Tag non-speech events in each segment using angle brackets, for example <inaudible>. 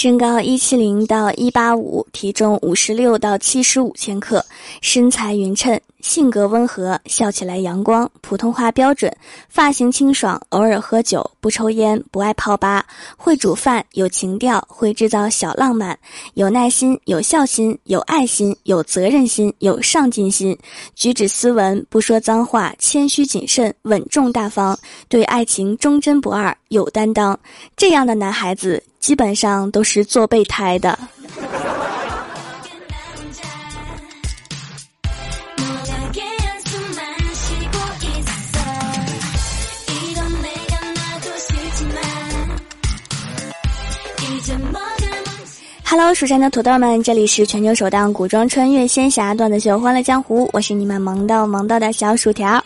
身高一七零到一八五，体重五十六到七十五千克，身材匀称，性格温和，笑起来阳光，普通话标准，发型清爽，偶尔喝酒，不抽烟，不爱泡吧，会煮饭，有情调，会制造小浪漫，有耐心，有孝心，有爱心，有责任心，有上进心，举止斯文，不说脏话，谦虚谨慎，稳重大方，对爱情忠贞不二，有担当。这样的男孩子。基本上都是做备胎的。Hello，蜀山的土豆们，这里是全球首档古装穿越仙侠段子秀《欢乐江湖》，我是你们萌到萌到的小薯条。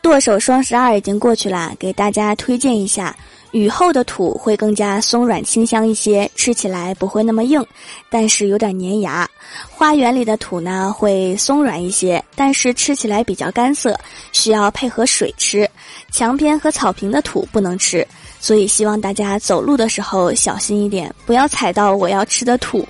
剁手双十二已经过去了，给大家推荐一下。雨后的土会更加松软清香一些，吃起来不会那么硬，但是有点粘牙。花园里的土呢会松软一些，但是吃起来比较干涩，需要配合水吃。墙边和草坪的土不能吃，所以希望大家走路的时候小心一点，不要踩到我要吃的土。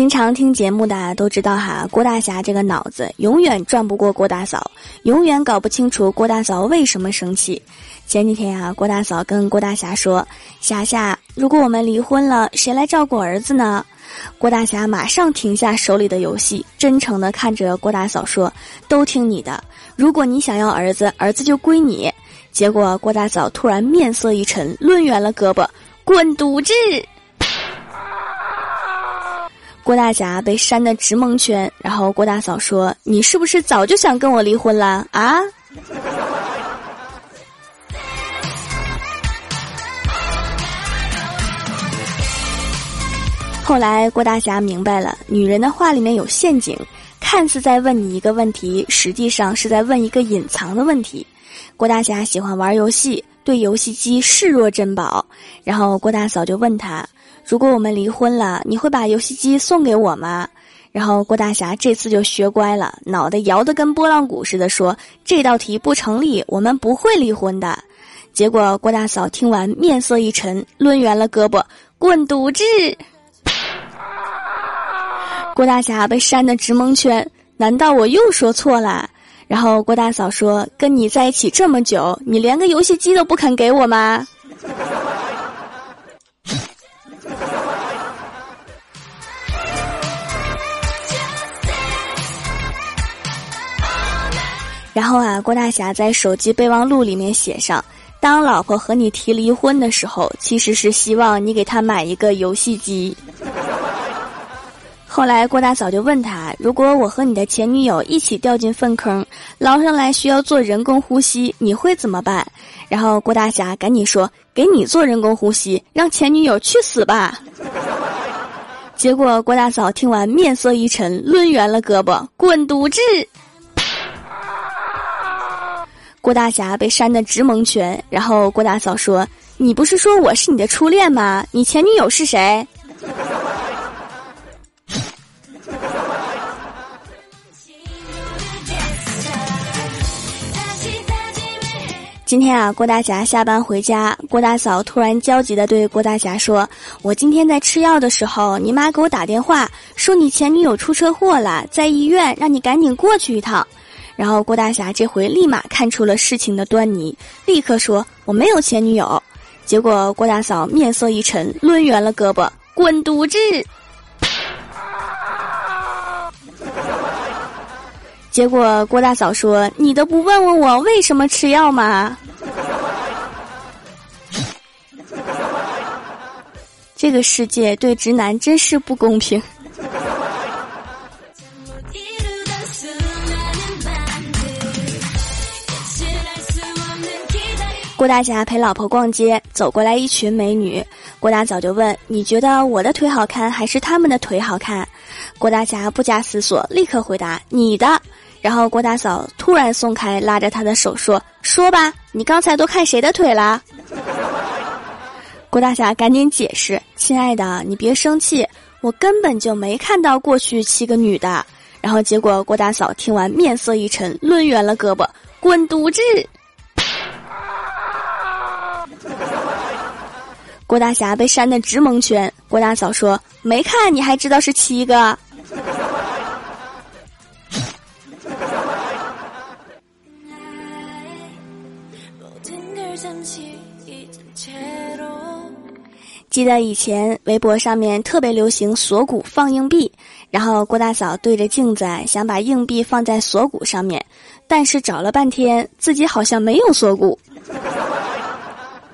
经常听节目的都知道哈，郭大侠这个脑子永远转不过郭大嫂，永远搞不清楚郭大嫂为什么生气。前几天呀，郭大嫂跟郭大侠说：“侠侠，如果我们离婚了，谁来照顾儿子呢？”郭大侠马上停下手里的游戏，真诚的看着郭大嫂说：“都听你的，如果你想要儿子，儿子就归你。”结果郭大嫂突然面色一沉，抡圆了胳膊，滚犊子！郭大侠被扇得直蒙圈，然后郭大嫂说：“你是不是早就想跟我离婚了啊？” <laughs> 后来郭大侠明白了，女人的话里面有陷阱，看似在问你一个问题，实际上是在问一个隐藏的问题。郭大侠喜欢玩游戏，对游戏机视若珍宝，然后郭大嫂就问他。如果我们离婚了，你会把游戏机送给我吗？然后郭大侠这次就学乖了，脑袋摇得跟拨浪鼓似的，说这道题不成立，我们不会离婚的。结果郭大嫂听完面色一沉，抡圆了胳膊，滚犊子！郭大侠被扇得直蒙圈，难道我又说错了？然后郭大嫂说：“跟你在一起这么久，你连个游戏机都不肯给我吗？”然后啊，郭大侠在手机备忘录里面写上：“当老婆和你提离婚的时候，其实是希望你给她买一个游戏机。<laughs> ”后来郭大嫂就问他：“如果我和你的前女友一起掉进粪坑，捞上来需要做人工呼吸，你会怎么办？”然后郭大侠赶紧说：“给你做人工呼吸，让前女友去死吧！” <laughs> 结果郭大嫂听完面色一沉，抡圆了胳膊，滚犊子！郭大侠被扇得直蒙圈，然后郭大嫂说：“你不是说我是你的初恋吗？你前女友是谁？”今天啊，郭大侠下班回家，郭大嫂突然焦急地对郭大侠说：“我今天在吃药的时候，你妈给我打电话说你前女友出车祸了，在医院，让你赶紧过去一趟。”然后郭大侠这回立马看出了事情的端倪，立刻说：“我没有前女友。”结果郭大嫂面色一沉，抡圆了胳膊，滚犊子！结果郭大嫂说：“你都不问问我为什么吃药吗？”这个世界对直男真是不公平。郭大侠陪老婆逛街，走过来一群美女。郭大嫂就问：“你觉得我的腿好看，还是他们的腿好看？”郭大侠不假思索，立刻回答：“你的。”然后郭大嫂突然松开拉着他的手说：“说吧，你刚才都看谁的腿了？” <laughs> 郭大侠赶紧解释：“亲爱的，你别生气，我根本就没看到过去七个女的。”然后结果郭大嫂听完面色一沉，抡圆了胳膊，滚犊子！郭大侠被扇得直蒙圈。郭大嫂说：“没看你还知道是七个。”记得以前微博上面特别流行锁骨放硬币，然后郭大嫂对着镜子想把硬币放在锁骨上面，但是找了半天自己好像没有锁骨，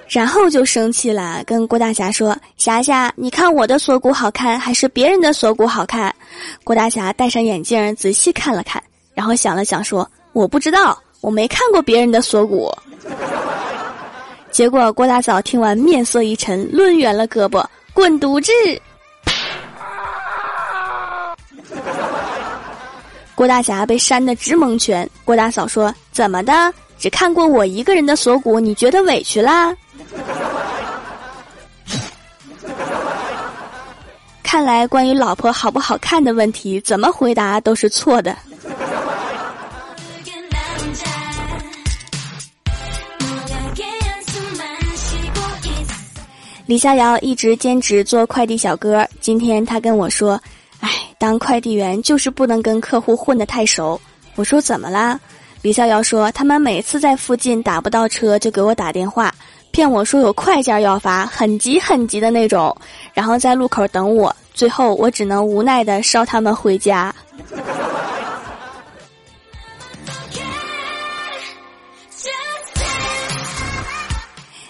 然后就生气了，跟郭大侠说：“霞霞，你看我的锁骨好看还是别人的锁骨好看？”郭大侠戴上眼镜仔细看了看，然后想了想说：“我不知道，我没看过别人的锁骨。<laughs> ”结果郭大嫂听完面色一沉，抡圆了胳膊，滚犊子！郭大侠被扇得直蒙圈。郭大嫂说：“怎么的？只看过我一个人的锁骨，你觉得委屈啦？”看来关于老婆好不好看的问题，怎么回答都是错的。李逍遥一直兼职做快递小哥。今天他跟我说：“哎，当快递员就是不能跟客户混得太熟。”我说：“怎么啦？”李逍遥说：“他们每次在附近打不到车，就给我打电话，骗我说有快件要发，很急很急的那种，然后在路口等我。最后我只能无奈的捎他们回家。”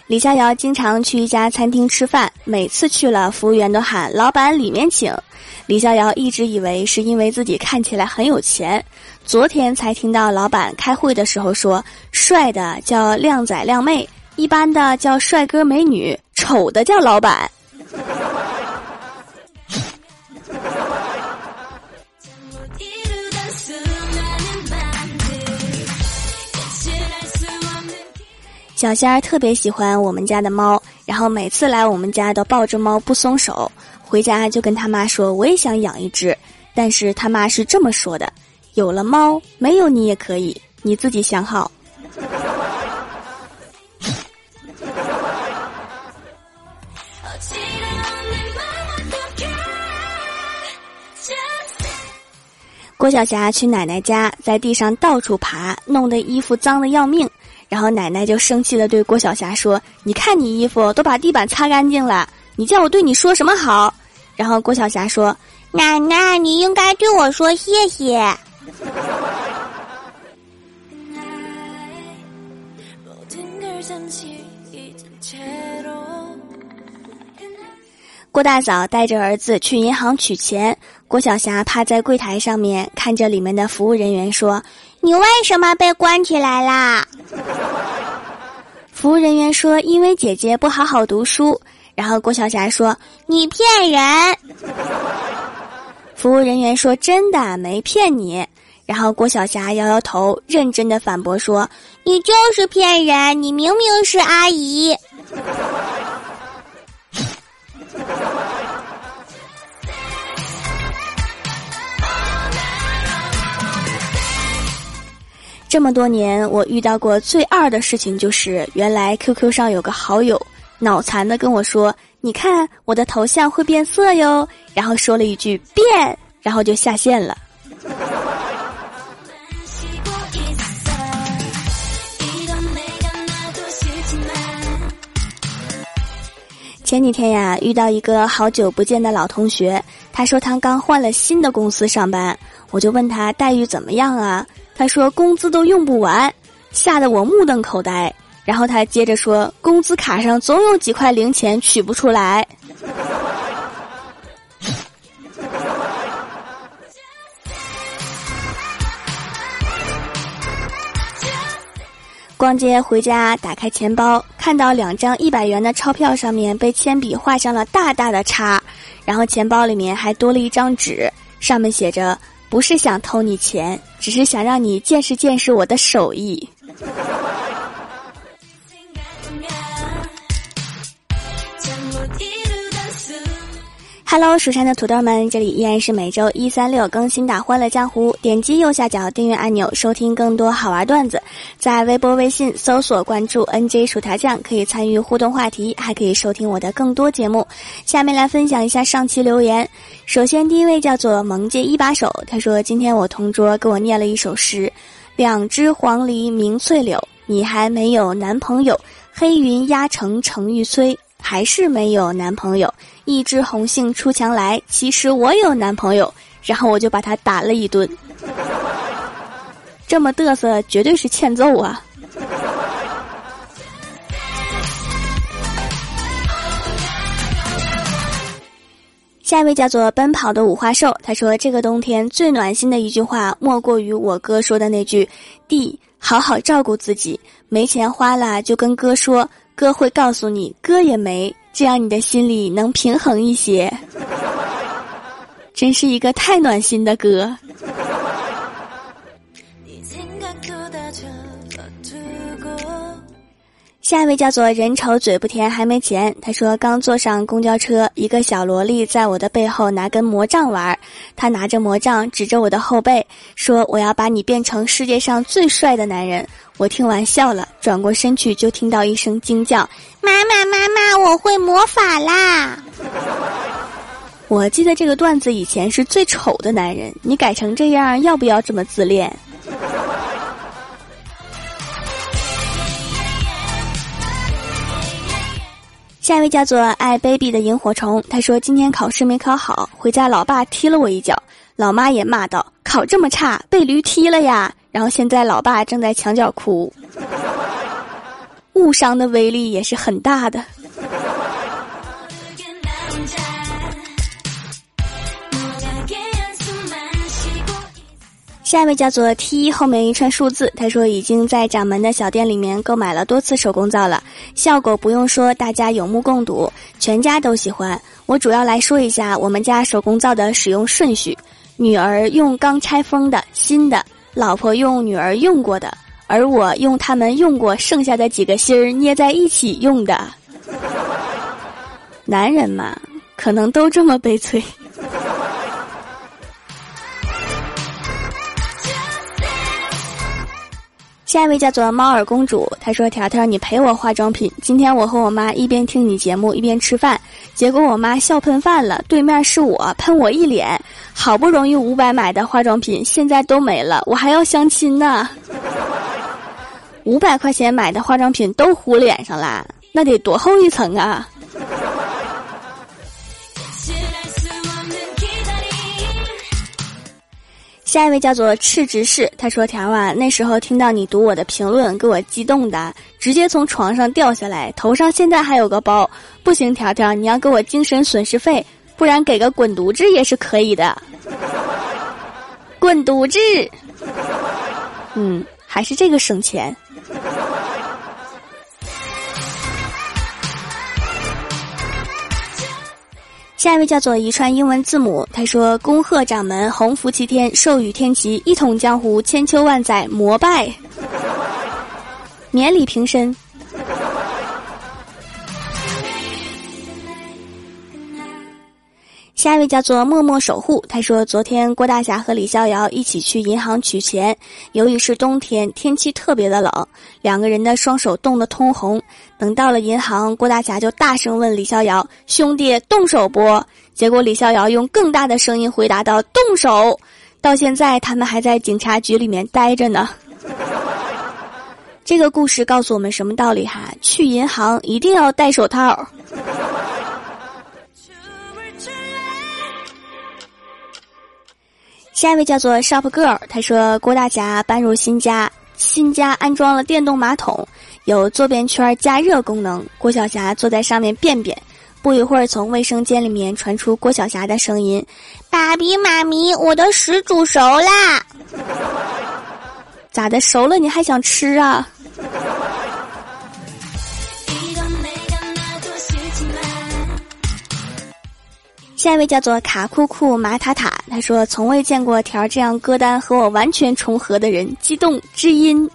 李逍遥经常去一家餐厅吃饭，每次去了，服务员都喊“老板里面请”。李逍遥一直以为是因为自己看起来很有钱，昨天才听到老板开会的时候说：“帅的叫靓仔靓妹，一般的叫帅哥美女，丑的叫老板。”小仙儿特别喜欢我们家的猫，然后每次来我们家都抱着猫不松手。回家就跟他妈说：“我也想养一只。”但是他妈是这么说的：“有了猫，没有你也可以，你自己想好。”郭晓霞去奶奶家，在地上到处爬，弄得衣服脏的要命。然后奶奶就生气的对郭晓霞说：“你看你衣服都把地板擦干净了，你叫我对你说什么好？”然后郭晓霞说：“奶奶，你应该对我说谢谢。”郭大嫂带着儿子去银行取钱，郭晓霞趴在柜台上面看着里面的服务人员说。你为什么被关起来啦？服务人员说：“因为姐姐不好好读书。”然后郭晓霞说：“你骗人。”服务人员说：“真的没骗你。”然后郭晓霞摇摇头，认真的反驳说：“你就是骗人，你明明是阿姨。”这么多年，我遇到过最二的事情就是，原来 QQ 上有个好友脑残的跟我说：“你看我的头像会变色哟。”然后说了一句“变”，然后就下线了。前几天呀，遇到一个好久不见的老同学，他说他刚换了新的公司上班，我就问他待遇怎么样啊？他说工资都用不完，吓得我目瞪口呆。然后他接着说，工资卡上总有几块零钱取不出来。<laughs> 逛街回家，打开钱包，看到两张一百元的钞票上面被铅笔画上了大大的叉，然后钱包里面还多了一张纸，上面写着。不是想偷你钱，只是想让你见识见识我的手艺。Hello，蜀山的土豆们，这里依然是每周一、三、六更新的《欢乐江湖》。点击右下角订阅按钮，收听更多好玩段子。在微博、微信搜索关注 “nj 薯条酱”，可以参与互动话题，还可以收听我的更多节目。下面来分享一下上期留言。首先，第一位叫做萌界一把手，他说：“今天我同桌给我念了一首诗：两只黄鹂鸣翠柳，你还没有男朋友；黑云压城城欲摧。”还是没有男朋友，一枝红杏出墙来。其实我有男朋友，然后我就把他打了一顿。这么嘚瑟，绝对是欠揍啊！下一位叫做奔跑的五花兽，他说：“这个冬天最暖心的一句话，莫过于我哥说的那句：‘弟，好好照顾自己，没钱花了就跟哥说。’”哥会告诉你，哥也没，这样你的心里能平衡一些。真是一个太暖心的歌。下一位叫做人丑嘴不甜还没钱，他说刚坐上公交车，一个小萝莉在我的背后拿根魔杖玩儿，他拿着魔杖指着我的后背说：“我要把你变成世界上最帅的男人。”我听完笑了，转过身去就听到一声惊叫：“妈妈妈妈，我会魔法啦！”我记得这个段子以前是最丑的男人，你改成这样要不要这么自恋？下一位叫做爱 baby 的萤火虫，他说今天考试没考好，回家老爸踢了我一脚，老妈也骂道：“考这么差，被驴踢了呀！”然后现在老爸正在墙角哭，误伤的威力也是很大的。下一位叫做 T，后面一串数字。他说已经在掌门的小店里面购买了多次手工皂了，效果不用说，大家有目共睹，全家都喜欢。我主要来说一下我们家手工皂的使用顺序：女儿用刚拆封的新的，老婆用女儿用过的，而我用他们用过剩下的几个芯儿捏在一起用的。男人嘛，可能都这么悲催。下一位叫做猫耳公主，她说：“条条，你陪我化妆品。今天我和我妈一边听你节目一边吃饭，结果我妈笑喷饭了。对面是我，喷我一脸。好不容易五百买的化妆品，现在都没了，我还要相亲呢。五百块钱买的化妆品都糊脸上了，那得多厚一层啊！”下一位叫做赤执事，他说：“条啊，那时候听到你读我的评论，给我激动的，直接从床上掉下来，头上现在还有个包。不行，条条，你要给我精神损失费，不然给个滚犊子也是可以的。<laughs> 滚犊子，嗯，还是这个省钱。”下一位叫做一串英文字母，他说：“恭贺掌门鸿福齐天，寿与天齐，一统江湖，千秋万载，膜拜，<laughs> 免礼平身。”下一位叫做默默守护，他说：“昨天郭大侠和李逍遥一起去银行取钱，由于是冬天，天气特别的冷，两个人的双手冻得通红。等到了银行，郭大侠就大声问李逍遥：‘兄弟，动手不？’结果李逍遥用更大的声音回答道：‘动手！’到现在，他们还在警察局里面待着呢。这个故事告诉我们什么道理？哈，去银行一定要戴手套。”下一位叫做 Shop Girl，他说郭大侠搬入新家，新家安装了电动马桶，有坐便圈加热功能。郭晓霞坐在上面便便，不一会儿从卫生间里面传出郭晓霞的声音：“爸比妈咪，我的屎煮熟啦！”咋的？熟了你还想吃啊？下一位叫做卡库库马塔塔，他说从未见过条这样歌单和我完全重合的人，激动知音。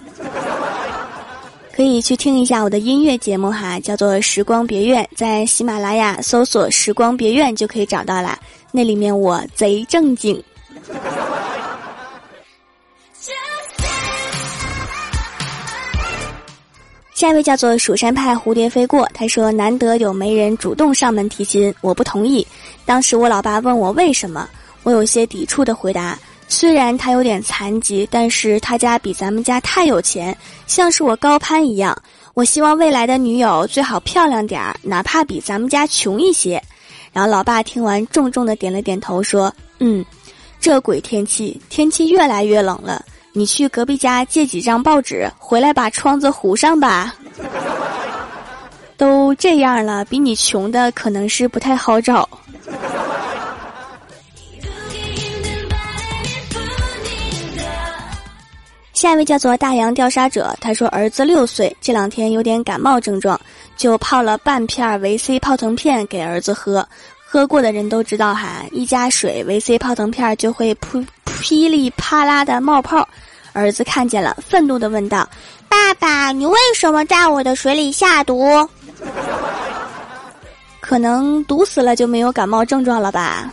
可以去听一下我的音乐节目哈，叫做《时光别院》，在喜马拉雅搜索“时光别院”就可以找到了。那里面我贼正经。下一位叫做蜀山派蝴蝶飞过，他说难得有媒人主动上门提亲，我不同意。当时我老爸问我为什么，我有些抵触的回答：虽然他有点残疾，但是他家比咱们家太有钱，像是我高攀一样。我希望未来的女友最好漂亮点儿，哪怕比咱们家穷一些。然后老爸听完重重的点了点头，说：“嗯，这鬼天气，天气越来越冷了。”你去隔壁家借几张报纸，回来把窗子糊上吧。<laughs> 都这样了，比你穷的可能是不太好找。下一位叫做大洋调查者，他说儿子六岁，这两天有点感冒症状，就泡了半片维 C 泡腾片给儿子喝。喝过的人都知道哈，一加水，维 C 泡腾片就会噗噼里啪啦的冒泡。儿子看见了，愤怒的问道：“爸爸，你为什么在我的水里下毒？<laughs> 可能毒死了就没有感冒症状了吧？”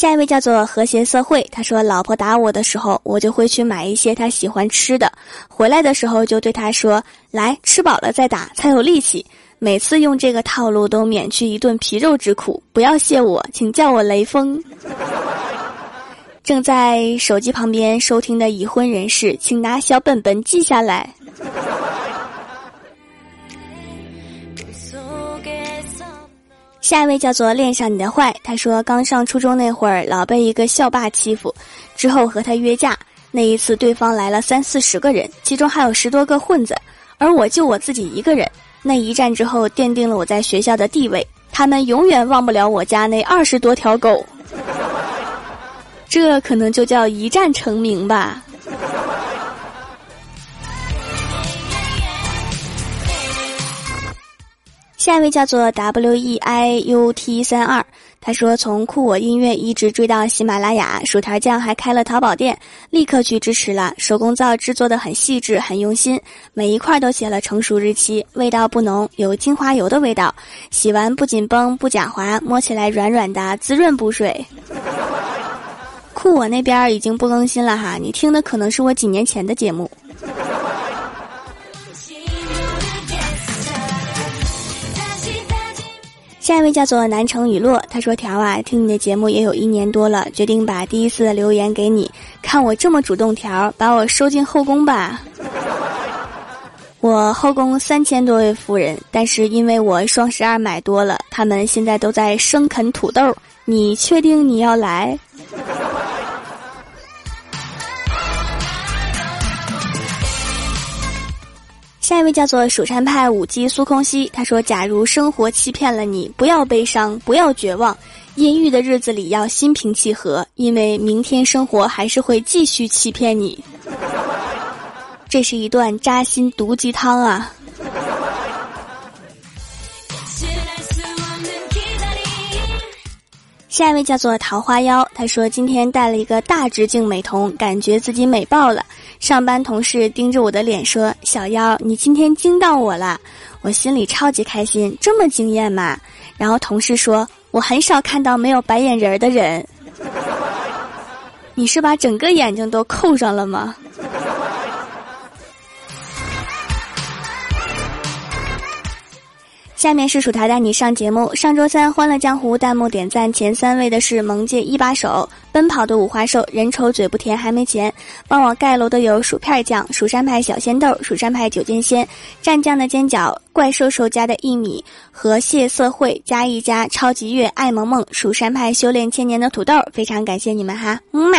下一位叫做和谐社会，他说：“老婆打我的时候，我就会去买一些他喜欢吃的，回来的时候就对他说：‘来，吃饱了再打，才有力气。’每次用这个套路都免去一顿皮肉之苦。不要谢我，请叫我雷锋。” <laughs> 正在手机旁边收听的已婚人士，请拿小本本记下来。下一位叫做恋上你的坏，他说刚上初中那会儿老被一个校霸欺负，之后和他约架，那一次对方来了三四十个人，其中还有十多个混子，而我就我自己一个人。那一战之后奠定了我在学校的地位，他们永远忘不了我家那二十多条狗，这可能就叫一战成名吧。下一位叫做 W E I U T 三二，他说从酷我音乐一直追到喜马拉雅，薯条酱还开了淘宝店，立刻去支持了。手工皂制作的很细致，很用心，每一块都写了成熟日期，味道不浓，有精华油的味道，洗完不紧绷不假滑，摸起来软软的，滋润补水。酷我那边已经不更新了哈，你听的可能是我几年前的节目。下一位叫做南城雨落，他说：“条啊，听你的节目也有一年多了，决定把第一次的留言给你。看我这么主动，条把我收进后宫吧。我后宫三千多位夫人，但是因为我双十二买多了，他们现在都在生啃土豆。你确定你要来？”下一位叫做蜀山派舞姬苏空兮，他说：“假如生活欺骗了你，不要悲伤，不要绝望，阴郁的日子里要心平气和，因为明天生活还是会继续欺骗你。<laughs> ”这是一段扎心毒鸡汤啊！下一位叫做桃花妖，他说今天戴了一个大直径美瞳，感觉自己美爆了。上班同事盯着我的脸说：“小妖，你今天惊到我了。”我心里超级开心，这么惊艳吗？然后同事说：“我很少看到没有白眼仁儿的人。<laughs> ”你是把整个眼睛都扣上了吗？下面是薯条带你上节目。上周三《欢乐江湖》弹幕点赞前三位的是萌界一把手、奔跑的五花兽、人丑嘴不甜还没钱。帮我盖楼的有薯片酱、蜀山派小鲜豆、蜀山派九剑仙、蘸酱的尖角、怪兽兽家的一米和谢色会加一加超级月爱萌萌、蜀山派修炼千年的土豆。非常感谢你们哈，么么。